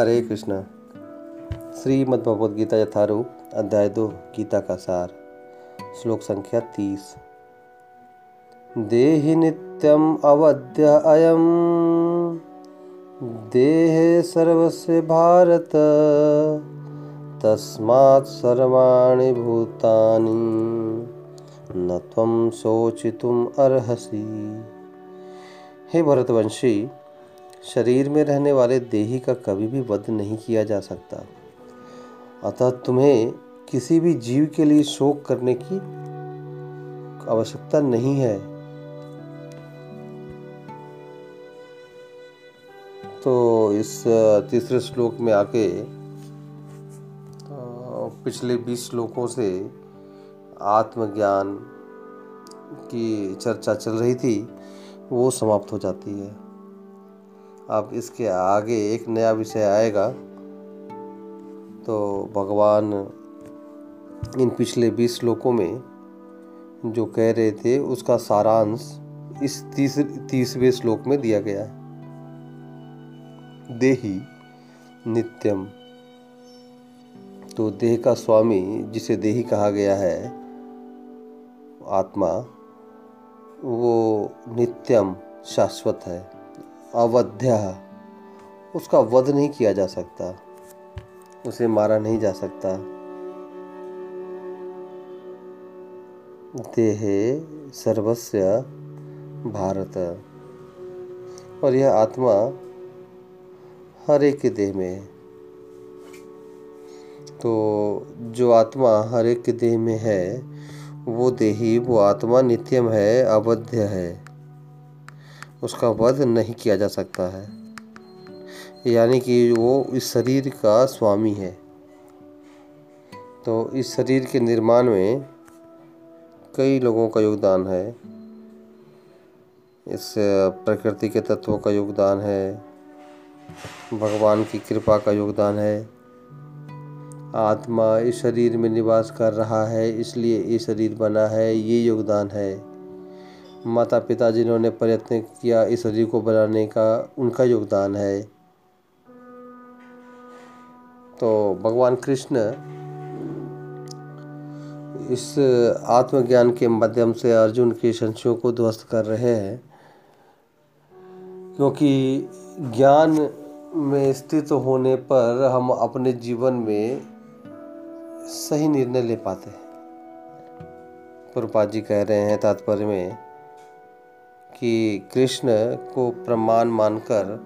हरे कृष्णा। श्रीमद् भगवद गीता यथारूप, अध्याय दो, गीता का सार। श्लोक संख्या तीस। देहि नित्यम अवध्य अयम। देहे सर्वस्य भारत। तस्मात् सर्वाणि भूतानि। न त्वं शोचितुम अर्हसि। हे भरतवंशी शरीर में रहने वाले देही का कभी भी वध नहीं किया जा सकता। अतः तुम्हें किसी भी जीव के लिए शोक करने की आवश्यकता नहीं है। तो इस तीसरे श्लोक में आके पिछले बीस श्लोकों से आत्मज्ञान की चर्चा चल रही थी, वो समाप्त हो जाती है। अब इसके आगे एक नया विषय आएगा। तो भगवान इन पिछले बीस श्लोकों में जो कह रहे थे, उसका सारांश इस तीस, तीसवें श्लोक में दिया गया है। देही नित्यम। तो देह का स्वामी, जिसे देही कहा गया है, आत्मा, वो नित्यम शाश्वत है। अवध्य। उसका वध नहीं किया जा सकता। उसे मारा नहीं जा सकता। देहे सर्वस्व भारत। और यह आत्मा हर एक के देह में है। तो जो आत्मा हर एक के देह में है, वो देही, वो आत्मा नित्यम है, अवध्य है। उसका वध नहीं किया जा सकता है। यानी कि वो इस शरीर का स्वामी है। तो इस शरीर के निर्माण में कई लोगों का योगदान है। इस प्रकृति के तत्वों का योगदान है। भगवान की कृपा का योगदान है। आत्मा इस शरीर में निवास कर रहा है, इसलिए ये शरीर बना है, ये योगदान है। माता पिता जिन्होंने प्रयत्न किया इस शरीर को बनाने का, उनका योगदान है। तो भगवान कृष्ण इस आत्मज्ञान के माध्यम से अर्जुन के संशयों को ध्वस्त कर रहे हैं, क्योंकि ज्ञान में स्थित होने पर हम अपने जीवन में सही निर्णय ले पाते हैं। प्रभुपाद जी कह रहे हैं तात्पर्य में कि कृष्ण को प्रमाण मानकर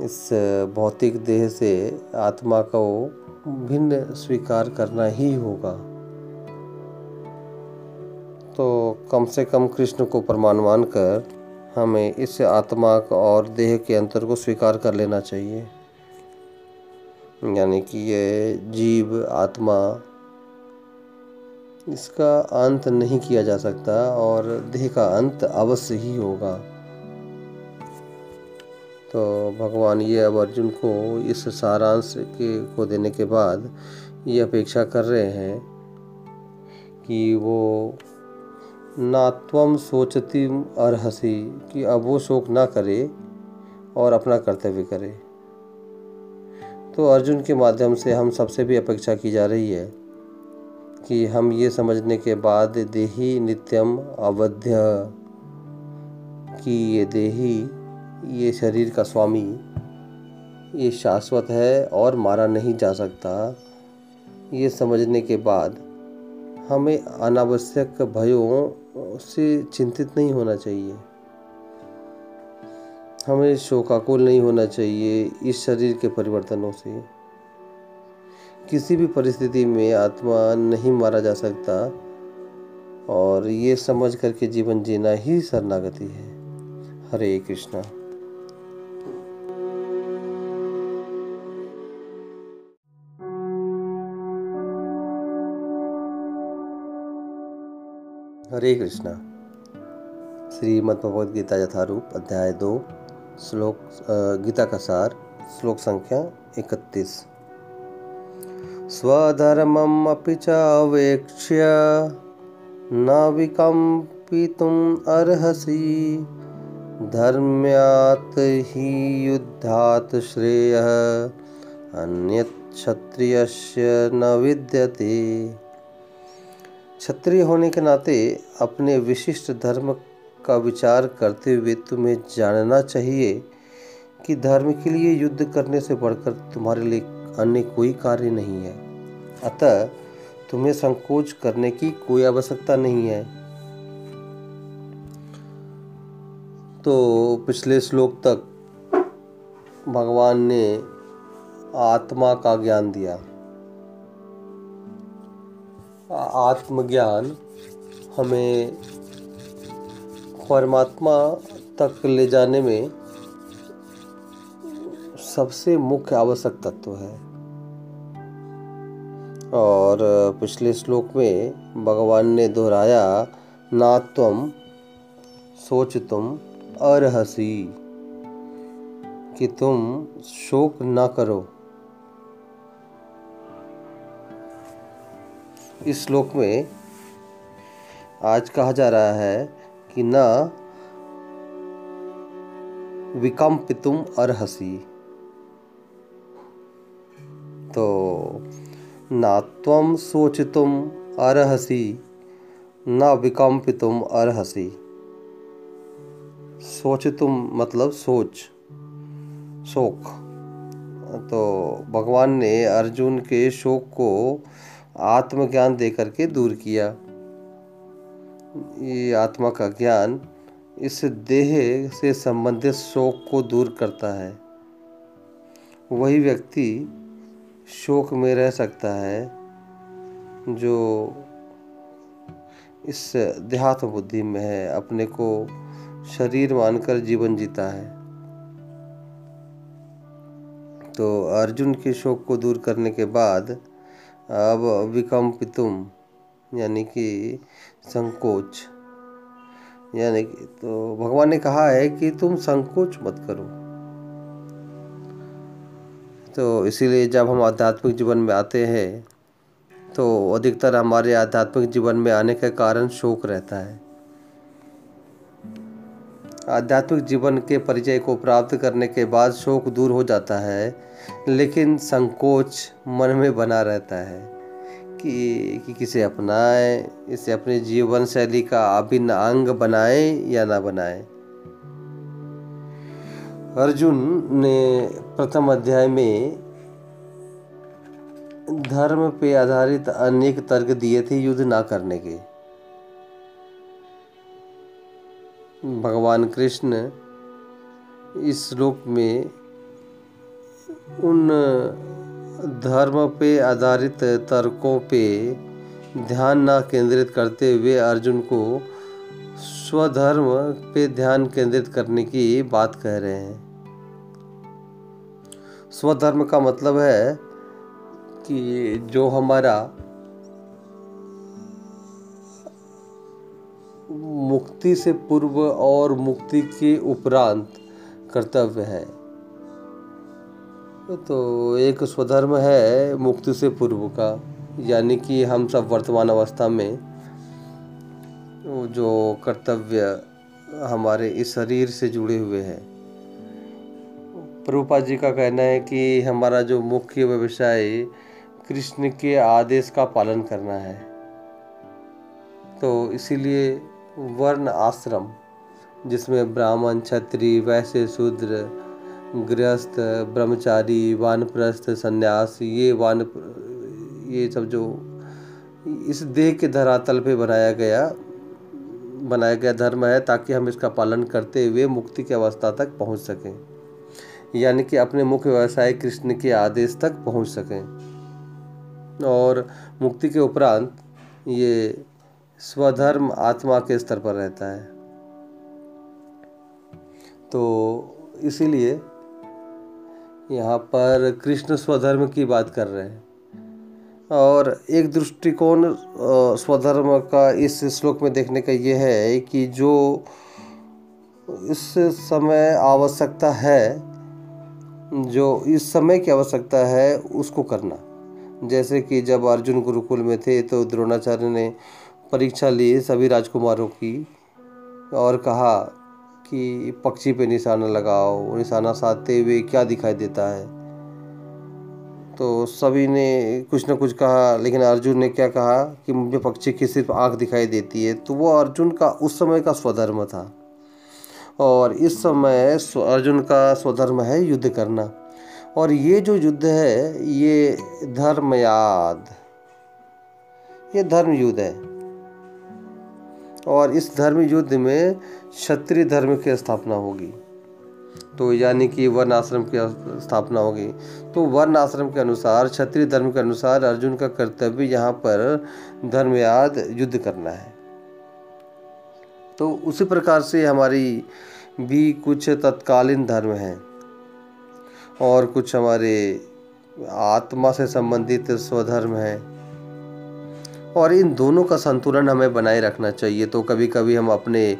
इस भौतिक देह से आत्मा को भिन्न स्वीकार करना ही होगा। तो कम से कम कृष्ण को प्रमाण मानकर हमें इस आत्मा और देह के अंतर को स्वीकार कर लेना चाहिए। यानी कि ये जीव, आत्मा इसका अंत नहीं किया जा सकता और देह का अंत अवश्य ही होगा। तो भगवान ये अब अर्जुन को इस सारांश के, को देने के बाद ये अपेक्षा कर रहे हैं कि वो नात्वम सोचती अर्हसी कि अब वो शोक ना करे और अपना कर्तव्य करे। तो अर्जुन के माध्यम से हम सबसे भी अपेक्षा की जा रही है कि हम ये समझने के बाद देही नित्यम अवध्य, कि ये देही, ये शरीर का स्वामी, ये शाश्वत है और मारा नहीं जा सकता। ये समझने के बाद हमें अनावश्यक भयों से चिंतित नहीं होना चाहिए। हमें शोकाकुल नहीं होना चाहिए इस शरीर के परिवर्तनों से। किसी भी परिस्थिति में आत्मा नहीं मारा जा सकता और ये समझ करके जीवन जीना ही शरणागति है। हरे कृष्णा। हरे कृष्णा। श्रीमद् भगवद गीता यथारूप, अध्याय दो, श्लोक गीता का सार, श्लोक संख्या इकतीस। स्वधर्मम् अपि च अवेक्ष्य। न विकम्पितुम् अर्हसि। धर्म्यात् ही युद्धात् श्रेयः। क्षत्रियस्य न विद्यते। क्षत्रिय होने के नाते अपने विशिष्ट धर्म का विचार करते हुए तुम्हें जानना चाहिए कि धर्म के लिए युद्ध करने से बढ़कर तुम्हारे लिए अन्य कोई कार्य नहीं है। अतः तुम्हें संकोच करने की कोई आवश्यकता नहीं है। तो पिछले श्लोक तक भगवान ने आत्मा का ज्ञान दिया। आत्मज्ञान हमें परमात्मा तक ले जाने में सबसे मुख्य आवश्यक तत्व है। और पिछले श्लोक में भगवान ने दोहराया ना तुम सोच तुम अरहसी, कि तुम शोक ना करो। इस श्लोक में आज कहा जा रहा है कि न विकम्पितुम अर्हसी। तो ना त्वम सोचितुम अर्हसी, न विकम्पितुम अर्हसी। सोचितुम मतलब सोच, शोक। तो भगवान ने अर्जुन के शोक को आत्मज्ञान दे करके दूर किया। ये आत्मा का ज्ञान इस देह से संबंधित शोक को दूर करता है। वही व्यक्ति शोक में रह सकता है, जो इस देहात्म बुद्धि में है, अपने को शरीर मानकर जीवन जीता है। तो अर्जुन के शोक को दूर करने के बाद अब विकम्पितुम, यानी कि संकोच, यानी कि तो भगवान ने कहा है कि तुम संकोच मत करो। तो इसीलिए जब हम आध्यात्मिक जीवन में आते हैं तो अधिकतर हमारे आध्यात्मिक जीवन में आने के कारण शोक रहता है। आध्यात्मिक जीवन के परिचय को प्राप्त करने के बाद शोक दूर हो जाता है, लेकिन संकोच मन में बना रहता है कि कि किसे अपनाए, इसे अपने जीवन शैली का अभिन्न अंग बनाए या ना बनाए। अर्जुन ने प्रथम अध्याय में धर्म पे आधारित अनेक तर्क दिए थे युद्ध ना करने के। भगवान कृष्ण इस श्लोक में उन धर्म पे आधारित तर्कों पे ध्यान न केंद्रित करते हुए अर्जुन को स्वधर्म पे ध्यान केंद्रित करने की बात कह रहे हैं। स्वधर्म का मतलब है कि जो हमारा मुक्ति से पूर्व और मुक्ति के उपरांत कर्तव्य है। तो एक स्वधर्म है मुक्ति से पूर्व का, यानी कि हम सब वर्तमान अवस्था में जो कर्तव्य हमारे इस शरीर से जुड़े हुए हैं। प्रभुपा जी का कहना है कि हमारा जो मुख्य व्यवसाय कृष्ण के आदेश का पालन करना है। तो इसीलिए वर्ण आश्रम, जिसमें ब्राह्मण, क्षत्रिय, वैश्य, शूद्र, गृहस्थ, ब्रह्मचारी, वानप्रस्थ, संन्यास, ये वान, ये सब जो इस देह के धरातल पे बनाया गया बनाया गया धर्म है, ताकि हम इसका पालन करते हुए मुक्ति की अवस्था तक पहुँच सकें। यानी कि अपने मुख्य व्यवसाय कृष्ण के आदेश तक पहुँच सकें। और मुक्ति के उपरांत ये स्वधर्म आत्मा के स्तर पर रहता है। तो इसीलिए यहाँ पर कृष्ण स्वधर्म की बात कर रहे हैं। और एक दृष्टिकोण स्वधर्म का इस श्लोक में देखने का ये है कि जो इस समय आवश्यकता है जो इस समय की आवश्यकता है, उसको करना। जैसे कि जब अर्जुन गुरुकुल में थे तो द्रोणाचार्य ने परीक्षा ली सभी राजकुमारों की और कहा कि पक्षी पे निशाना लगाओ, निशाना साधते हुए क्या दिखाई देता है। तो सभी ने कुछ ना कुछ कहा, लेकिन अर्जुन ने क्या कहा कि मुझे पक्षी की सिर्फ़ आँख दिखाई देती है। तो वो अर्जुन का, उस समय का स्वधर्म था। और इस समय अर्जुन का स्वधर्म है युद्ध करना। और ये जो युद्ध है, ये धर्मयाद। ये धर्म युद्ध है। और इस धर्म युद्ध में क्षत्रिय धर्म की स्थापना होगी। तो यानी कि वर्ण आश्रम की स्थापना होगी। तो वर्ण आश्रम के अनुसार, क्षत्रिय धर्म के अनुसार अर्जुन का कर्तव्य यहाँ पर धर्मयाद युद्ध करना है। तो उसी प्रकार से हमारी भी कुछ तत्कालीन धर्म हैं और कुछ हमारे आत्मा से संबंधित स्वधर्म है। और इन दोनों का संतुलन हमें बनाए रखना चाहिए। तो कभी कभी हम अपने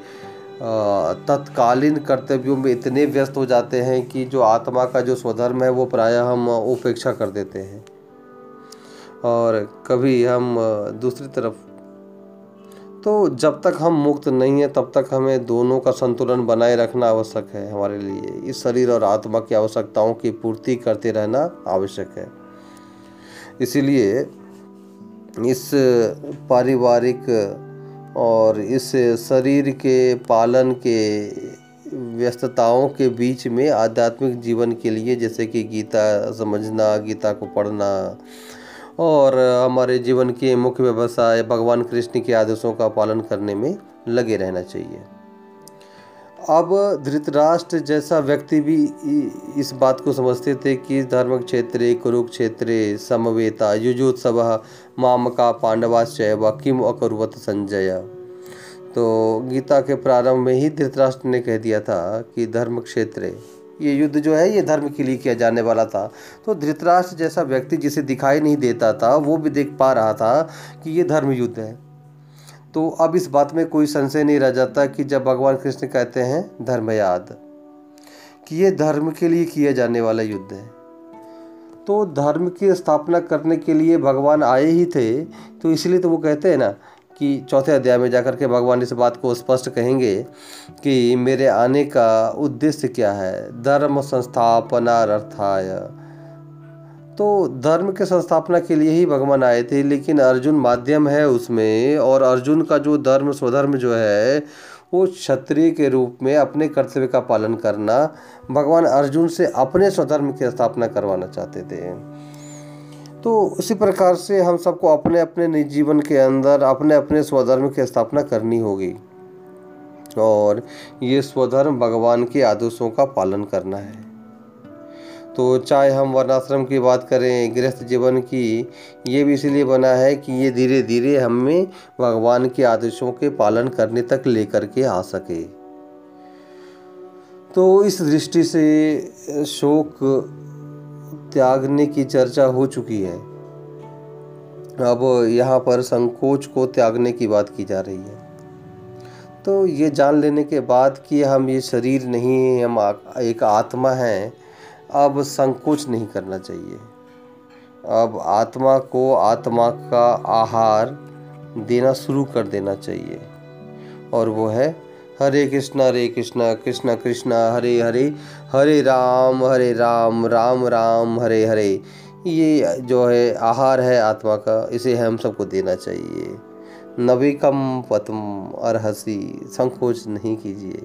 तत्कालीन कर्तव्यों में इतने व्यस्त हो जाते हैं कि जो आत्मा का जो स्वधर्म है, वो प्रायः हम उपेक्षा कर देते हैं। और कभी हम दूसरी तरफ़ तो जब तक हम मुक्त नहीं हैं, तब तक हमें दोनों का संतुलन बनाए रखना आवश्यक है हमारे लिए। इस शरीर और आत्मा की आवश्यकताओं की पूर्ति करते रहना आवश्यक है। इसीलिए इस पारिवारिक और इस शरीर के पालन के व्यस्तताओं के बीच में आध्यात्मिक जीवन के लिए, जैसे कि गीता समझना, गीता को पढ़ना और हमारे जीवन के मुख्य व्यवसाय भगवान कृष्ण के आदेशों का पालन करने में लगे रहना चाहिए। अब धृतराष्ट्र जैसा व्यक्ति भी इस बात को समझते थे कि धर्म क्षेत्र कुरुक्षेत्र, समवेता, युजोत्सव माम का पांडवाश्चय व किम अकुर्वत संजय। तो गीता के प्रारंभ में ही धृतराष्ट्र ने कह दिया था कि धर्म क्षेत्र ये युद्ध जो है, ये धर्म के लिए किया जाने वाला था। तो धृतराष्ट्र जैसा व्यक्ति जिसे दिखाई नहीं देता था, वो भी देख पा रहा था कि ये धर्म युद्ध है। तो अब इस बात में कोई संशय नहीं रह जाता कि जब भगवान कृष्ण कहते हैं धर्मयाद कि ये धर्म के लिए किया जाने वाला युद्ध है। तो धर्म की स्थापना करने के लिए भगवान आए ही थे तो इसलिए तो वो कहते हैं ना कि चौथे अध्याय में जाकर के भगवान इस बात को स्पष्ट कहेंगे कि मेरे आने का उद्देश्य क्या है? धर्म संस्थापनार्थाय। तो धर्म के संस्थापना के लिए ही भगवान आए थे, लेकिन अर्जुन माध्यम है उसमें, और अर्जुन का जो धर्म, स्वधर्म जो है, वो क्षत्रिय के रूप में अपने कर्तव्य का पालन करना, भगवान अर्जुन से अपने स्वधर्म की स्थापना करवाना चाहते थे। तो उसी प्रकार से हम सबको अपने अपने जीवन के अंदर, अपने अपने स्वधर्म की स्थापना करनी होगी। और ये स्वधर्म भगवान के आदेशों का पालन करना है। तो चाहे हम वर्णाश्रम की बात करें, गृहस्थ जीवन की, ये भी इसलिए बना है कि ये धीरे धीरे हमें भगवान के आदेशों के पालन करने तक लेकर के आ सके। तो इस दृष्टि से शोक त्यागने की चर्चा हो चुकी है। अब यहाँ पर संकोच को त्यागने की बात की जा रही है। तो ये जान लेने के बाद कि हम ये शरीर नहीं, हम एक आत्मा हैं, अब संकोच नहीं करना चाहिए। अब आत्मा को आत्मा का आहार देना शुरू कर देना चाहिए। और वो है हरे कृष्ण हरे कृष्ण कृष्ण कृष्ण, हरे हरे हरे राम हरे राम राम राम, हरे हरे। ये जो है, आहार है आत्मा का, इसे हम सबको देना चाहिए। नविकम पतम अर्हसी, संकोच नहीं कीजिए।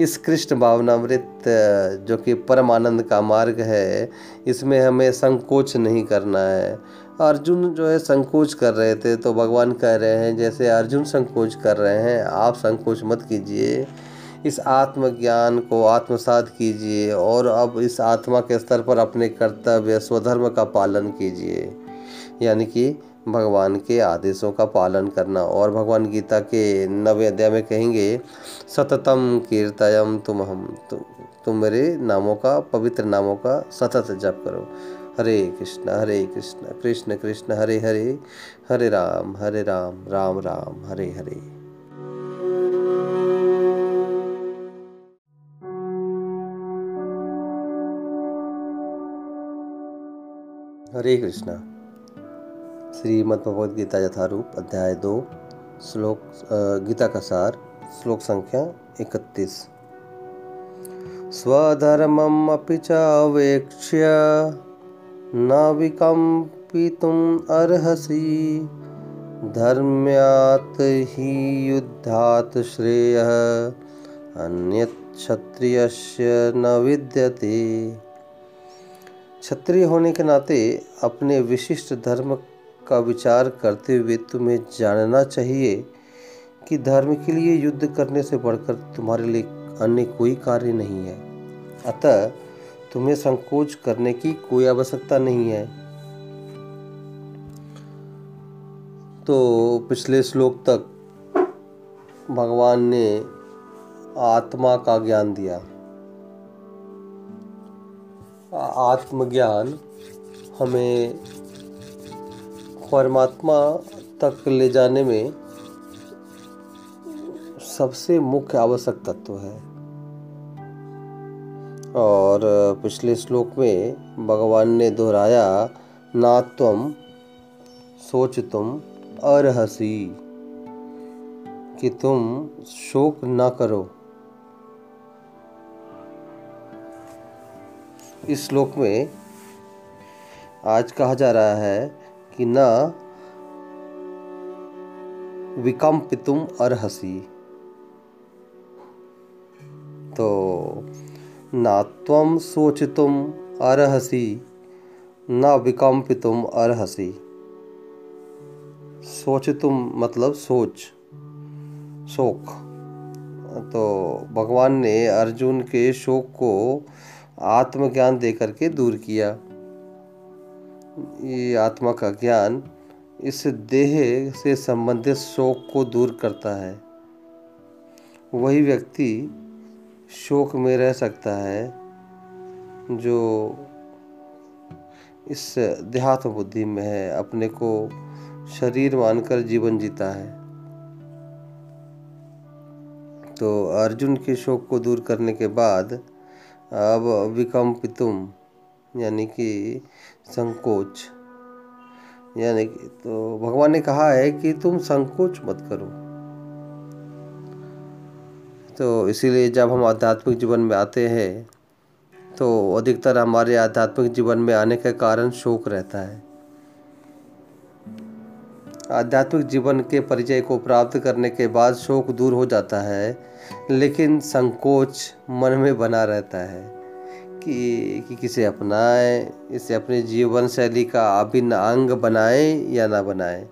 इस कृष्ण भावनामृत, जो कि परम आनंद का मार्ग है, इसमें हमें संकोच नहीं करना है। अर्जुन जो है संकोच कर रहे थे तो भगवान कह रहे हैं, जैसे अर्जुन संकोच कर रहे हैं, आप संकोच मत कीजिए। इस आत्मज्ञान को आत्मसात कीजिए और अब इस आत्मा के स्तर पर अपने कर्तव्य, स्वधर्म का पालन कीजिए। यानी कि भगवान के आदेशों का पालन करना। और भगवान गीता के नवे अध्याय में कहेंगे, सततम कीर्तयम तुम हम तुम मेरे नामों का, पवित्र नामों का सतत जप करो। हरे कृष्ण हरे कृष्ण कृष्ण कृष्ण, हरे हरे हरे राम हरे राम राम राम, हरे हरे। हरे कृष्णा। श्रीमद् भगवद गीता यथारूप, अध्याय दो, श्लोक गीता का सार, श्लोक संख्या इकतीस। स्वधर्मम् अपि च अवेक्ष्य न विकम्पितुम् अर्हसि। धर्म्यात् हि युद्धात् न विद्यते। क्षत्रिय होने के नाते अपने विशिष्ट धर्म का विचार करते हुए तुम्हें जानना चाहिए कि धर्म के लिए युद्ध करने से बढ़कर तुम्हारे लिए अन्य कोई कार्य नहीं है। अतः तुम्हें संकोच करने की कोई आवश्यकता नहीं है। तो पिछले श्लोक तक भगवान ने आत्मा का ज्ञान दिया। आत्मज्ञान हमें परमात्मा तक ले जाने में सबसे मुख्य आवश्यक तत्व है। और पिछले श्लोक में भगवान ने दोहराया, ना तुम, सोच तुम अरहसी, कि तुम शोक ना करो। इस श्लोक में आज कहा जा रहा है कि न विकम्पितुम अर्हसी। तो ना सोचितुम अर्हसी, न विकम्पितुम अर्हसी। सोचितुम मतलब सोच, शोक। तो भगवान ने अर्जुन के शोक को आत्मज्ञान दे करके दूर किया। ये आत्मा का ज्ञान इस देह से संबंधित शोक को दूर करता है। वही व्यक्ति शोक में रह सकता है, जो इस देहात्म बुद्धि में है, अपने को शरीर मानकर जीवन जीता है। तो अर्जुन के शोक को दूर करने के बाद अब विकम्पितुम, यानी कि संकोच, यानी कि तो भगवान ने कहा है कि तुम संकोच मत करो। तो इसीलिए जब हम आध्यात्मिक जीवन में आते हैं तो अधिकतर हमारे आध्यात्मिक जीवन में आने का कारण शोक रहता है। आध्यात्मिक जीवन के परिचय को प्राप्त करने के बाद शोक दूर हो जाता है, लेकिन संकोच मन में बना रहता है कि कि किसे अपनाए, इसे अपने जीवन शैली का अभिन्न अंग बनाए या ना बनाए।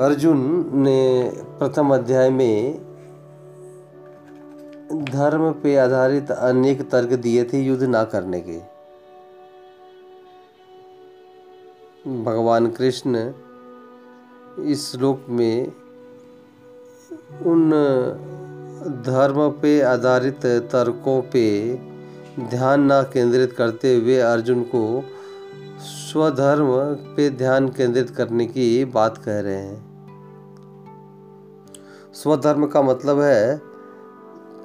अर्जुन ने प्रथम अध्याय में धर्म पे आधारित अनेक तर्क दिए थे युद्ध ना करने के। भगवान कृष्ण इस श्लोक में उन धर्म पे आधारित तर्कों पे ध्यान ना केंद्रित करते हुए अर्जुन को स्वधर्म पे ध्यान केंद्रित करने की बात कह रहे हैं। स्वधर्म का मतलब है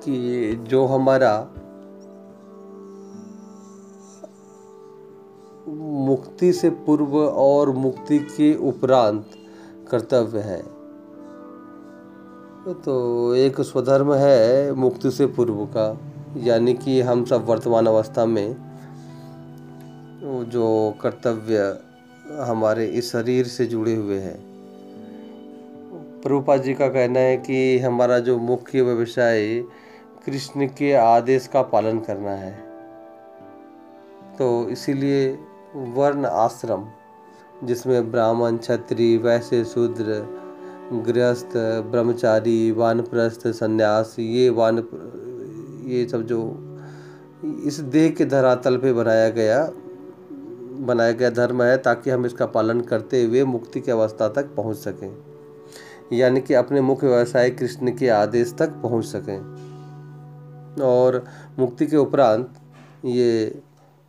कि जो हमारा मुक्ति से पूर्व और मुक्ति के उपरांत कर्तव्य है। तो एक स्वधर्म है मुक्ति से पूर्व का, यानी कि हम सब वर्तमान अवस्था में जो कर्तव्य हमारे इस शरीर से जुड़े हुए हैं। प्रभुपा जी का कहना है कि हमारा जो मुख्य व्यवसाय कृष्ण के आदेश का पालन करना है। तो इसीलिए वर्ण आश्रम, जिसमें ब्राह्मण, क्षत्रिय, वैश्य, शूद्र, गृहस्थ, ब्रह्मचारी, वानप्रस्थ, संन्यास, ये वान, ये सब जो इस देह के धरातल पे बनाया गया बनाया गया धर्म है, ताकि हम इसका पालन करते हुए मुक्ति की अवस्था तक पहुँच सकें। यानी कि अपने मुख्य व्यवसाय कृष्ण के आदेश तक पहुँच सकें। और मुक्ति के उपरांत ये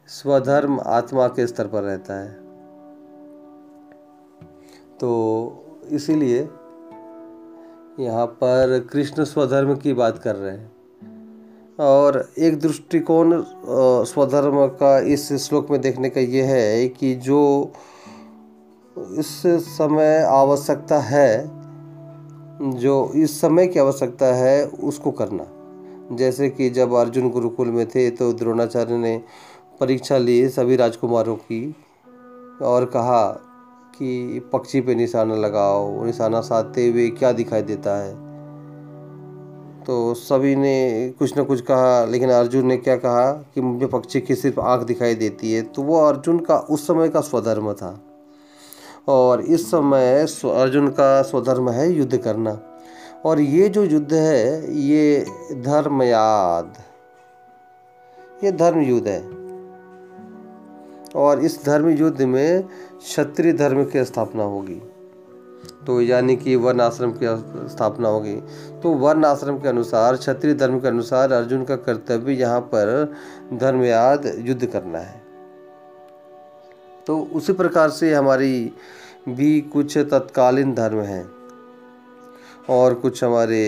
स्वधर्म आत्मा के स्तर पर रहता है। तो इसीलिए यहाँ पर कृष्ण स्वधर्म की बात कर रहे हैं। और एक दृष्टिकोण स्वधर्म का इस श्लोक में देखने का ये है कि जो इस समय आवश्यकता है जो इस समय की आवश्यकता है, उसको करना। जैसे कि जब अर्जुन गुरुकुल में थे तो द्रोणाचार्य ने परीक्षा ली सभी राजकुमारों की और कहा कि पक्षी पे निशाना लगाओ, निशाना साधते हुए क्या दिखाई देता है। तो सभी ने कुछ ना कुछ कहा, लेकिन अर्जुन ने क्या कहा कि मुझे पक्षी की सिर्फ़ आँख दिखाई देती है। तो वो अर्जुन का, उस समय का स्वधर्म था। और इस समय अर्जुन का स्वधर्म है युद्ध करना। और ये जो युद्ध है, ये धर्म याद। ये धर्म युद्ध है। और इस धर्म युद्ध में क्षत्रिय धर्म की स्थापना होगी। तो यानी कि वर्ण आश्रम की स्थापना होगी। तो वर्ण आश्रम के अनुसार, क्षत्रिय धर्म के अनुसार अर्जुन का कर्तव्य यहाँ पर धर्मयाद युद्ध करना है। तो उसी प्रकार से हमारी भी कुछ तत्कालीन धर्म हैं और कुछ हमारे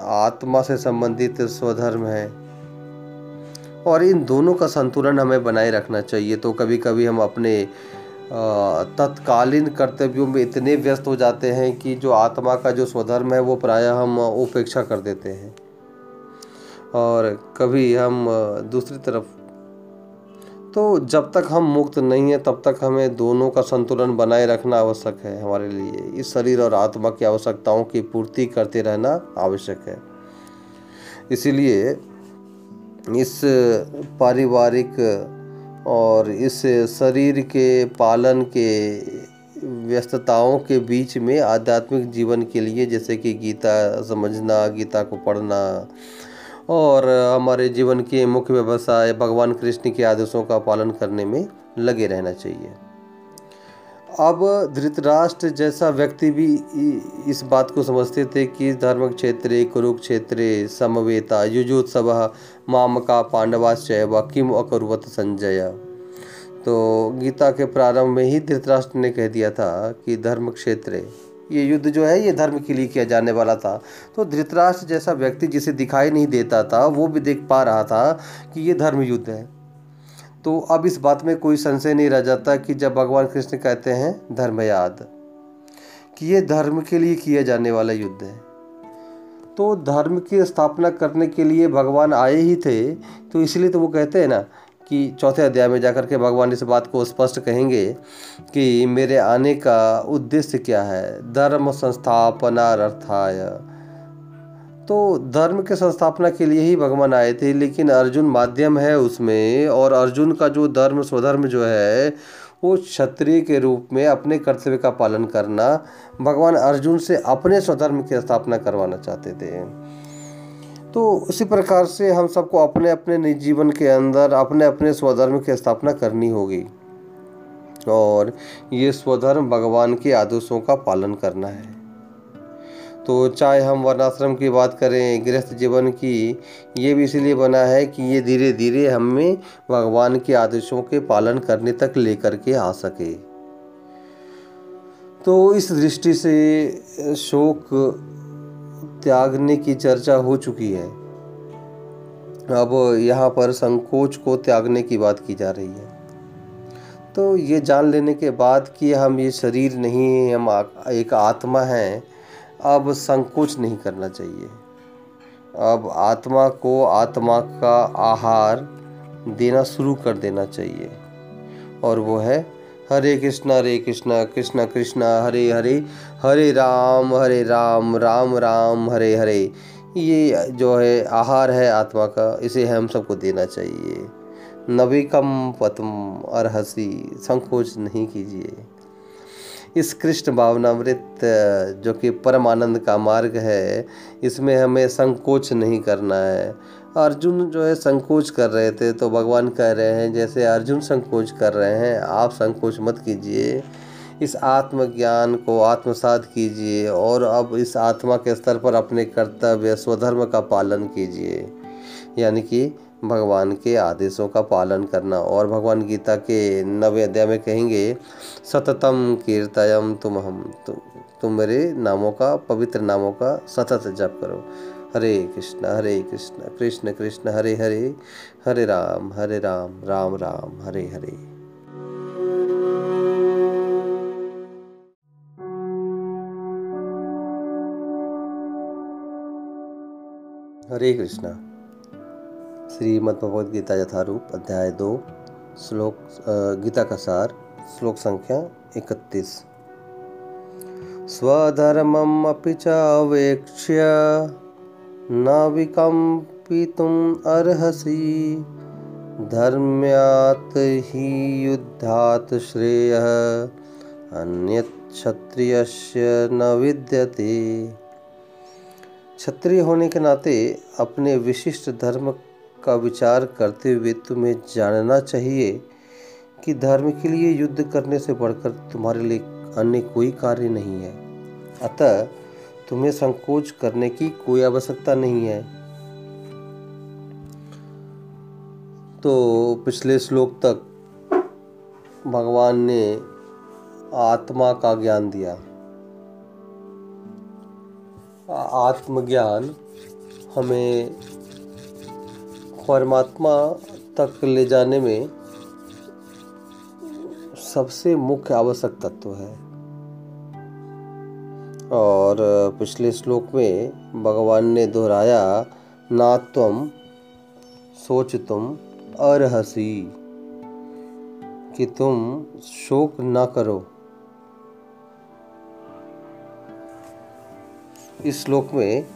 आत्मा से संबंधित स्वधर्म हैं। और इन दोनों का संतुलन हमें बनाए रखना चाहिए। तो कभी कभी हम अपने तत्कालीन कर्तव्यों में इतने व्यस्त हो जाते हैं कि जो आत्मा का जो स्वधर्म है, वो प्रायः हम उपेक्षा कर देते हैं। और कभी हम दूसरी तरफ़ तो जब तक हम मुक्त नहीं हैं, तब तक हमें दोनों का संतुलन बनाए रखना आवश्यक है हमारे लिए। इस शरीर और आत्मा की आवश्यकताओं की पूर्ति करते रहना आवश्यक है। इसीलिए इस पारिवारिक और इस शरीर के पालन के व्यस्तताओं के बीच में आध्यात्मिक जीवन के लिए, जैसे कि गीता समझना, गीता को पढ़ना और हमारे जीवन के मुख्य व्यवसाय भगवान कृष्ण के आदेशों का पालन करने में लगे रहना चाहिए। अब धृतराष्ट्र जैसा व्यक्ति भी इस बात को समझते थे कि धर्म क्षेत्र कुरुक्षेत्र, समवेता, युजोत्सव माम का पांडवाश्चय व किम अकुर्वत संजय। तो गीता के प्रारंभ में ही धृतराष्ट्र ने कह दिया था कि धर्म क्षेत्र ये युद्ध जो है, ये धर्म के लिए किया जाने वाला था। तो धृतराष्ट्र जैसा व्यक्ति जिसे दिखाई नहीं देता था, वो भी देख पा रहा था कि ये धर्म युद्ध है। तो अब इस बात में कोई संशय नहीं रह जाता कि जब भगवान कृष्ण कहते हैं, धर्म याद, कि ये धर्म के लिए किया जाने वाला युद्ध है। तो धर्म की स्थापना करने के लिए भगवान आए ही थे तो इसलिए तो वो कहते हैं ना कि चौथे अध्याय में जाकर के भगवान इस बात को स्पष्ट कहेंगे कि मेरे आने का उद्देश्य क्या है? धर्म संस्थापनार्थाय। तो धर्म के संस्थापना के लिए ही भगवान आए थे, लेकिन अर्जुन माध्यम है उसमें, और अर्जुन का जो धर्म, स्वधर्म जो है, वो क्षत्रिय के रूप में अपने कर्तव्य का पालन करना, भगवान अर्जुन से अपने स्वधर्म की स्थापना करवाना चाहते थे। तो उसी प्रकार से हम सबको अपने अपने निज जीवन के अंदर अपने अपने स्वधर्म की स्थापना करनी होगी। और ये स्वधर्म भगवान के आदेशों का पालन करना है। तो चाहे हम वर्णाश्रम की बात करें, गृहस्थ जीवन की, ये भी इसलिए बना है कि ये धीरे धीरे हमें भगवान के आदेशों के पालन करने तक लेकर के आ सके। तो इस दृष्टि से शोक त्यागने की चर्चा हो चुकी है। अब यहाँ पर संकोच को त्यागने की बात की जा रही है। तो ये जान लेने के बाद कि हम ये शरीर नहीं, हम एक आत्मा हैं, अब संकोच नहीं करना चाहिए। अब आत्मा को आत्मा का आहार देना शुरू कर देना चाहिए। और वो है हरे कृष्ण हरे कृष्ण कृष्ण कृष्ण, हरे हरे हरे राम हरे राम राम राम, हरे हरे। ये जो है, आहार है आत्मा का, इसे हम सबको देना चाहिए। नविकम पतम हसी संकोच नहीं कीजिए। इस कृष्ण भावनामृत, जो कि परम आनंद का मार्ग है, इसमें हमें संकोच नहीं करना है। अर्जुन जो है, संकोच कर रहे थे तो भगवान कह रहे हैं, जैसे अर्जुन संकोच कर रहे हैं, आप संकोच मत कीजिए। इस आत्मज्ञान को आत्मसात कीजिए और अब इस आत्मा के स्तर पर अपने कर्तव्य, स्वधर्म का पालन कीजिए। यानी कि भगवान के आदेशों का पालन करना। और भगवान गीता के नवे अध्याय में कहेंगे, सततम कीर्तयम तुम हम तुम तुम मेरे नामों का, पवित्र नामों का सतत जप करो। हरे कृष्ण हरे कृष्ण कृष्ण कृष्ण, हरे हरे हरे राम हरे राम राम राम, हरे हरे। हरे कृष्णा। श्रीमद् भगवद गीता यथारूप, अध्याय दो, श्लोक गीता का सार, श्लोक संख्या इकतीस। स्वधर्मम् अपि च अवेक्ष्य न विकम्पितुम् अर्हसि, धर्म्यात् हि युद्धात् श्रेयः, अन्यत् क्षत्रियस्य न विद्यते। क्षत्रिय होने के नाते अपने विशिष्ट धर्म का विचार करते हुए तुम्हें जानना चाहिए कि धर्म के लिए युद्ध करने से बढ़कर तुम्हारे लिए अन्य कोई कार्य नहीं है। अतः तुम्हें संकोच करने की कोई आवश्यकता नहीं है। तो पिछले श्लोक तक भगवान ने आत्मा का ज्ञान दिया। आत्मज्ञान हमें परमात्मा तक ले जाने में सबसे मुख्य आवश्यक तत्व है। और पिछले श्लोक में भगवान ने दोहराया, ना तुम सोच तुम अरहसी, कि तुम शोक ना करो। इस श्लोक में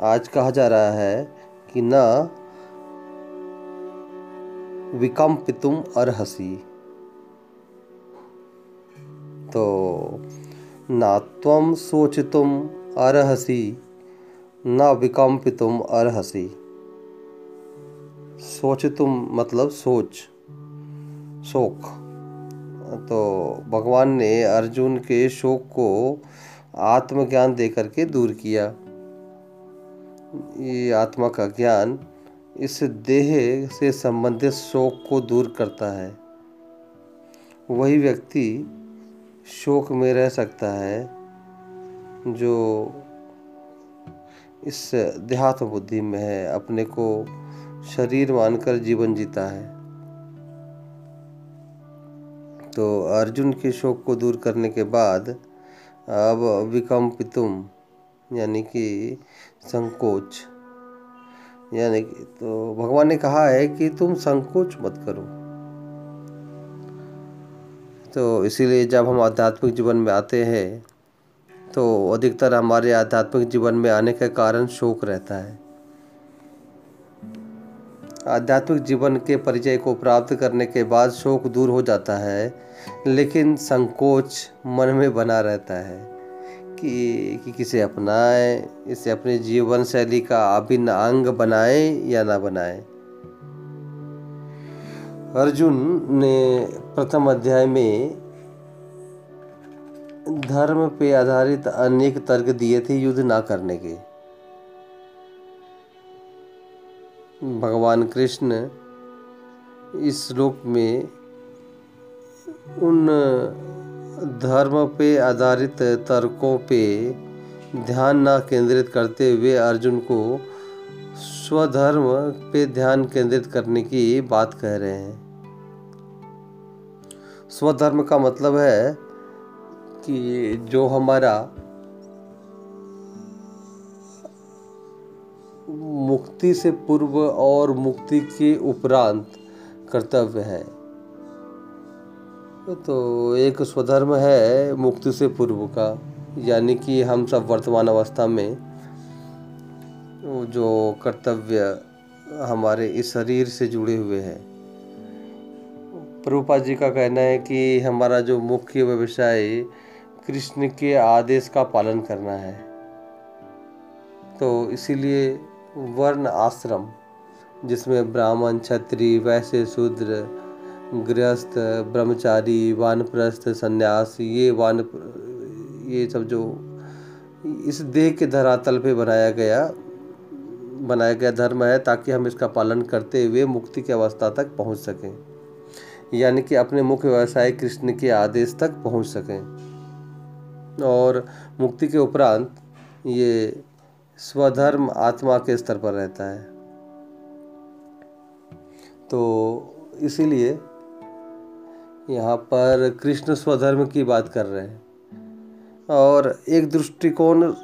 आज कहा जा रहा है कि न विकम्पितुम अर्हसी। तो ना तम सोचितुम अर्हसी, न विकम्पितुम अर्हसी। सोचितुम मतलब सोच, शोक। तो भगवान ने अर्जुन के शोक को आत्मज्ञान दे करके दूर किया। ये आत्मा का ज्ञान इस देह से संबंधित शोक को दूर करता है। वही व्यक्ति शोक में रह सकता है, जो इस देहात्म बुद्धि में है, अपने को शरीर मानकर जीवन जीता है। तो अर्जुन के शोक को दूर करने के बाद अब विकम्पितुम यानी कि संकोच। यानी कि तो भगवान ने कहा है कि तुम संकोच मत करो। तो इसीलिए जब हम आध्यात्मिक जीवन में आते हैं तो अधिकतर हमारे आध्यात्मिक जीवन में आने के कारण शोक रहता है। आध्यात्मिक जीवन के परिचय को प्राप्त करने के बाद शोक दूर हो जाता है। लेकिन संकोच मन में बना रहता है कि कि किसे अपनाए, इसे अपने जीवन शैली का अभिन्न अंग बनाए या ना बनाए। अर्जुन ने प्रथम अध्याय में धर्म पे आधारित अनेक तर्क दिए थे युद्ध ना करने के। भगवान कृष्ण इस श्लोक में उन धर्म पे आधारित तर्कों पे ध्यान ना केंद्रित करते हुए अर्जुन को स्वधर्म पे ध्यान केंद्रित करने की बात कह रहे हैं। स्वधर्म का मतलब है कि जो हमारा मुक्ति से पूर्व और मुक्ति के उपरांत कर्तव्य है। तो एक स्वधर्म है मुक्ति से पूर्व का, यानी कि हम सब वर्तमान अवस्था में जो कर्तव्य हमारे इस शरीर से जुड़े हुए हैं। प्रभुपा जी का कहना है कि हमारा जो मुख्य व्यवसाय कृष्ण के आदेश का पालन करना है। तो इसीलिए वर्ण आश्रम, जिसमें ब्राह्मण, क्षत्रिय, वैश्य, शूद्र गृहस्थ, ब्रह्मचारी, वानप्रस्थ, संन्यास, ये वान, ये सब जो इस देह के धरातल पे बनाया गया बनाया गया धर्म है ताकि हम इसका पालन करते हुए मुक्ति की अवस्था तक पहुँच सकें। यानी कि अपने मुख्य व्यवसाय कृष्ण के आदेश तक पहुँच सकें। और मुक्ति के उपरांत ये स्वधर्म आत्मा के स्तर पर रहता है। तो इसीलिए यहाँ पर कृष्ण स्वधर्म की बात कर रहे हैं। और एक दृष्टिकोण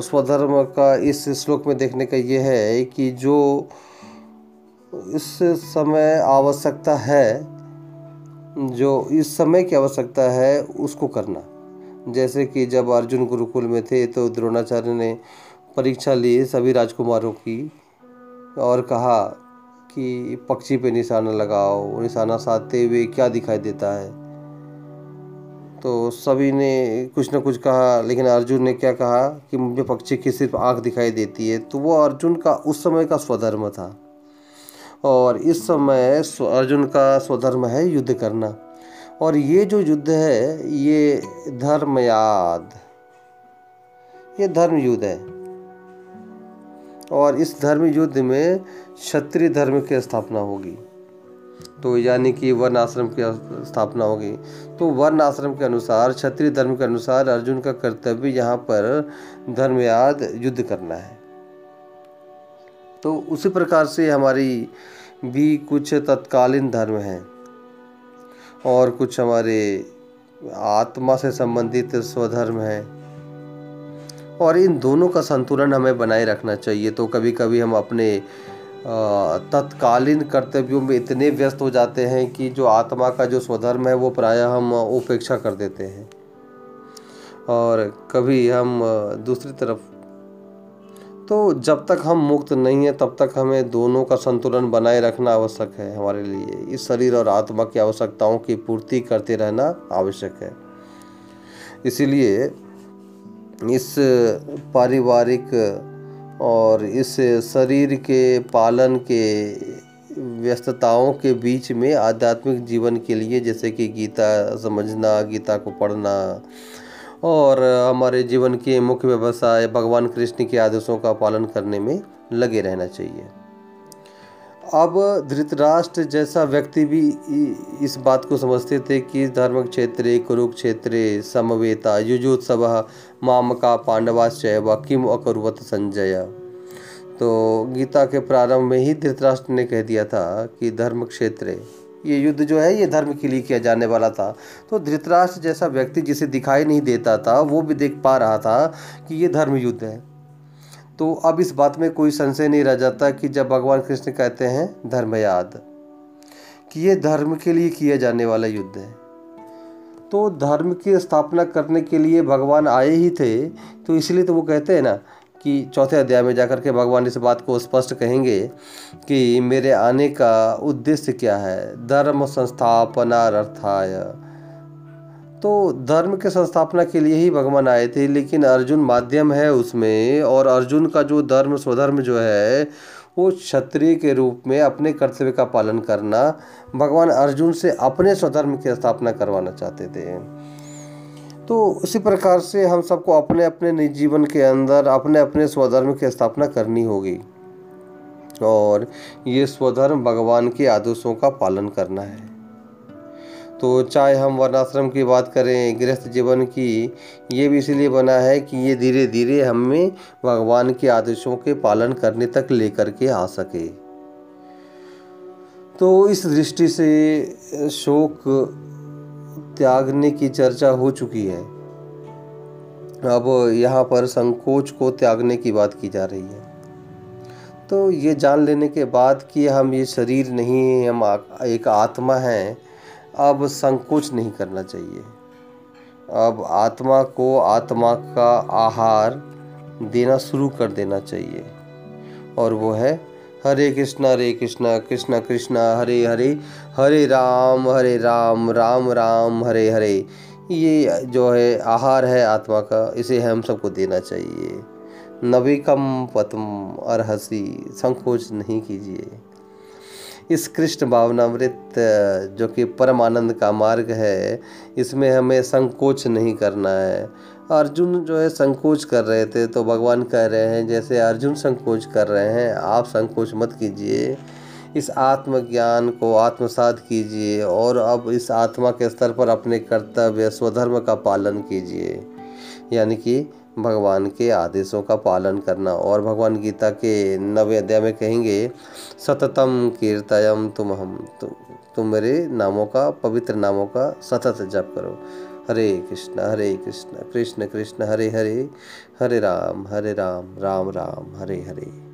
स्वधर्म का इस श्लोक में देखने का ये है कि जो इस समय आवश्यकता है, जो इस समय की आवश्यकता है, उसको करना। जैसे कि जब अर्जुन गुरुकुल में थे तो द्रोणाचार्य ने परीक्षा ली सभी राजकुमारों की और कहा कि पक्षी पे निशाना लगाओ, निशाना साधते हुए क्या दिखाई देता है? तो सभी ने कुछ ना कुछ कहा, लेकिन अर्जुन ने क्या कहा कि मुझे पक्षी की सिर्फ़ आँख दिखाई देती है तो वो अर्जुन का, उस समय का स्वधर्म था। और इस समय अर्जुन का स्वधर्म है युद्ध करना। और ये जो युद्ध है, ये धर्म याद ये धर्म युद्ध है। और इस धर्म युद्ध में क्षत्रिय धर्म की स्थापना होगी। तो यानी कि वर्ण आश्रम की स्थापना होगी। तो वर्ण आश्रम के अनुसार, क्षत्रिय धर्म के अनुसार अर्जुन का कर्तव्य यहाँ पर धर्मयाद युद्ध करना है। तो उसी प्रकार से हमारी भी कुछ तत्कालीन धर्म हैं और कुछ हमारे आत्मा से संबंधित स्वधर्म है। और इन दोनों का संतुलन हमें बनाए रखना चाहिए। तो कभी कभी हम अपने तत्कालीन कर्तव्यों में इतने व्यस्त हो जाते हैं कि जो आत्मा का जो स्वधर्म है, वो प्रायः हम उपेक्षा कर देते हैं। और कभी हम दूसरी तरफ़ तो जब तक हम मुक्त नहीं हैं, तब तक हमें दोनों का संतुलन बनाए रखना आवश्यक है हमारे लिए। इस शरीर और आत्मा की आवश्यकताओं की पूर्ति करते रहना आवश्यक है। इसीलिए इस पारिवारिक और इस शरीर के पालन के व्यस्तताओं के बीच में आध्यात्मिक जीवन के लिए, जैसे कि गीता समझना, गीता को पढ़ना और हमारे जीवन के मुख्य व्यवसाय भगवान कृष्ण के आदेशों का पालन करने में लगे रहना चाहिए। अब धृतराष्ट्र जैसा व्यक्ति भी इस बात को समझते थे कि धर्म क्षेत्र कुरुक्षेत्र, समवेता, युजोत्सव माम का पांडवाश्चय व किम अकुर्वत संजय। तो गीता के प्रारंभ में ही धृतराष्ट्र ने कह दिया था कि धर्म क्षेत्र ये युद्ध जो है, ये धर्म के लिए किया जाने वाला था। तो धृतराष्ट्र जैसा व्यक्ति जिसे दिखाई नहीं देता था, वो भी देख पा रहा था कि ये धर्म युद्ध है। तो अब इस बात में कोई संशय नहीं रह जाता कि जब भगवान कृष्ण कहते हैं धर्मयाद कि ये धर्म के लिए किया जाने वाला युद्ध है। तो धर्म की स्थापना करने के लिए भगवान आए ही थे तो इसलिए तो वो कहते हैं ना कि चौथे अध्याय में जाकर के भगवान इस बात को स्पष्ट कहेंगे कि मेरे आने का उद्देश्य क्या है? धर्म संस्थापनार्थाय। तो धर्म के संस्थापना के लिए ही भगवान आए थे, लेकिन अर्जुन माध्यम है उसमें, और अर्जुन का जो धर्म, स्वधर्म जो है, वो क्षत्रिय के रूप में अपने कर्तव्य का पालन करना, भगवान अर्जुन से अपने स्वधर्म की स्थापना करवाना चाहते थे। तो उसी प्रकार से हम सबको अपने अपने निज जीवन के अंदर अपने अपने स्वधर्म की स्थापना करनी होगी, और ये स्वधर्म भगवान के आदेशों का पालन करना है। तो चाहे हम वर्णाश्रम की बात करें, गृहस्थ जीवन की, ये भी इसलिए बना है कि ये धीरे धीरे हमें भगवान के आदेशों के पालन करने तक लेकर के आ सके। तो इस दृष्टि से शोक त्यागने की चर्चा हो चुकी है। अब यहाँ पर संकोच को त्यागने की बात की जा रही है। तो ये जान लेने के बाद कि हम ये शरीर नहीं, हम एक आत्मा हैं अब संकोच नहीं करना चाहिए। अब आत्मा को आत्मा का आहार देना शुरू कर देना चाहिए। और वो है, हरे कृष्णा हरे कृष्णा कृष्णा कृष्णा, हरे हरे हरे राम हरे राम राम राम, हरे हरे। ये जो है, आहार है आत्मा का, इसे हम सबको देना चाहिए। नविकम पतम अर्हसी, संकोच नहीं कीजिए। इस कृष्ण भावनामृत जो कि परम आनंद का मार्ग है, इसमें हमें संकोच नहीं करना है। अर्जुन जो है, संकोच कर रहे थे तो भगवान कह रहे हैं, जैसे अर्जुन संकोच कर रहे हैं, आप संकोच मत कीजिए। इस आत्मज्ञान को आत्मसात कीजिए, और अब इस आत्मा के स्तर पर अपने कर्तव्य, स्वधर्म का पालन कीजिए। यानी कि भगवान के आदेशों का पालन करना। और भगवान गीता के नवे अध्याय में कहेंगे, सततम कीर्तयम तुम हम तुम मेरे नामों का, पवित्र नामों का सतत जप करो। हरे कृष्ण हरे कृष्ण कृष्ण कृष्ण, हरे हरे हरे राम हरे राम राम राम, हरे हरे।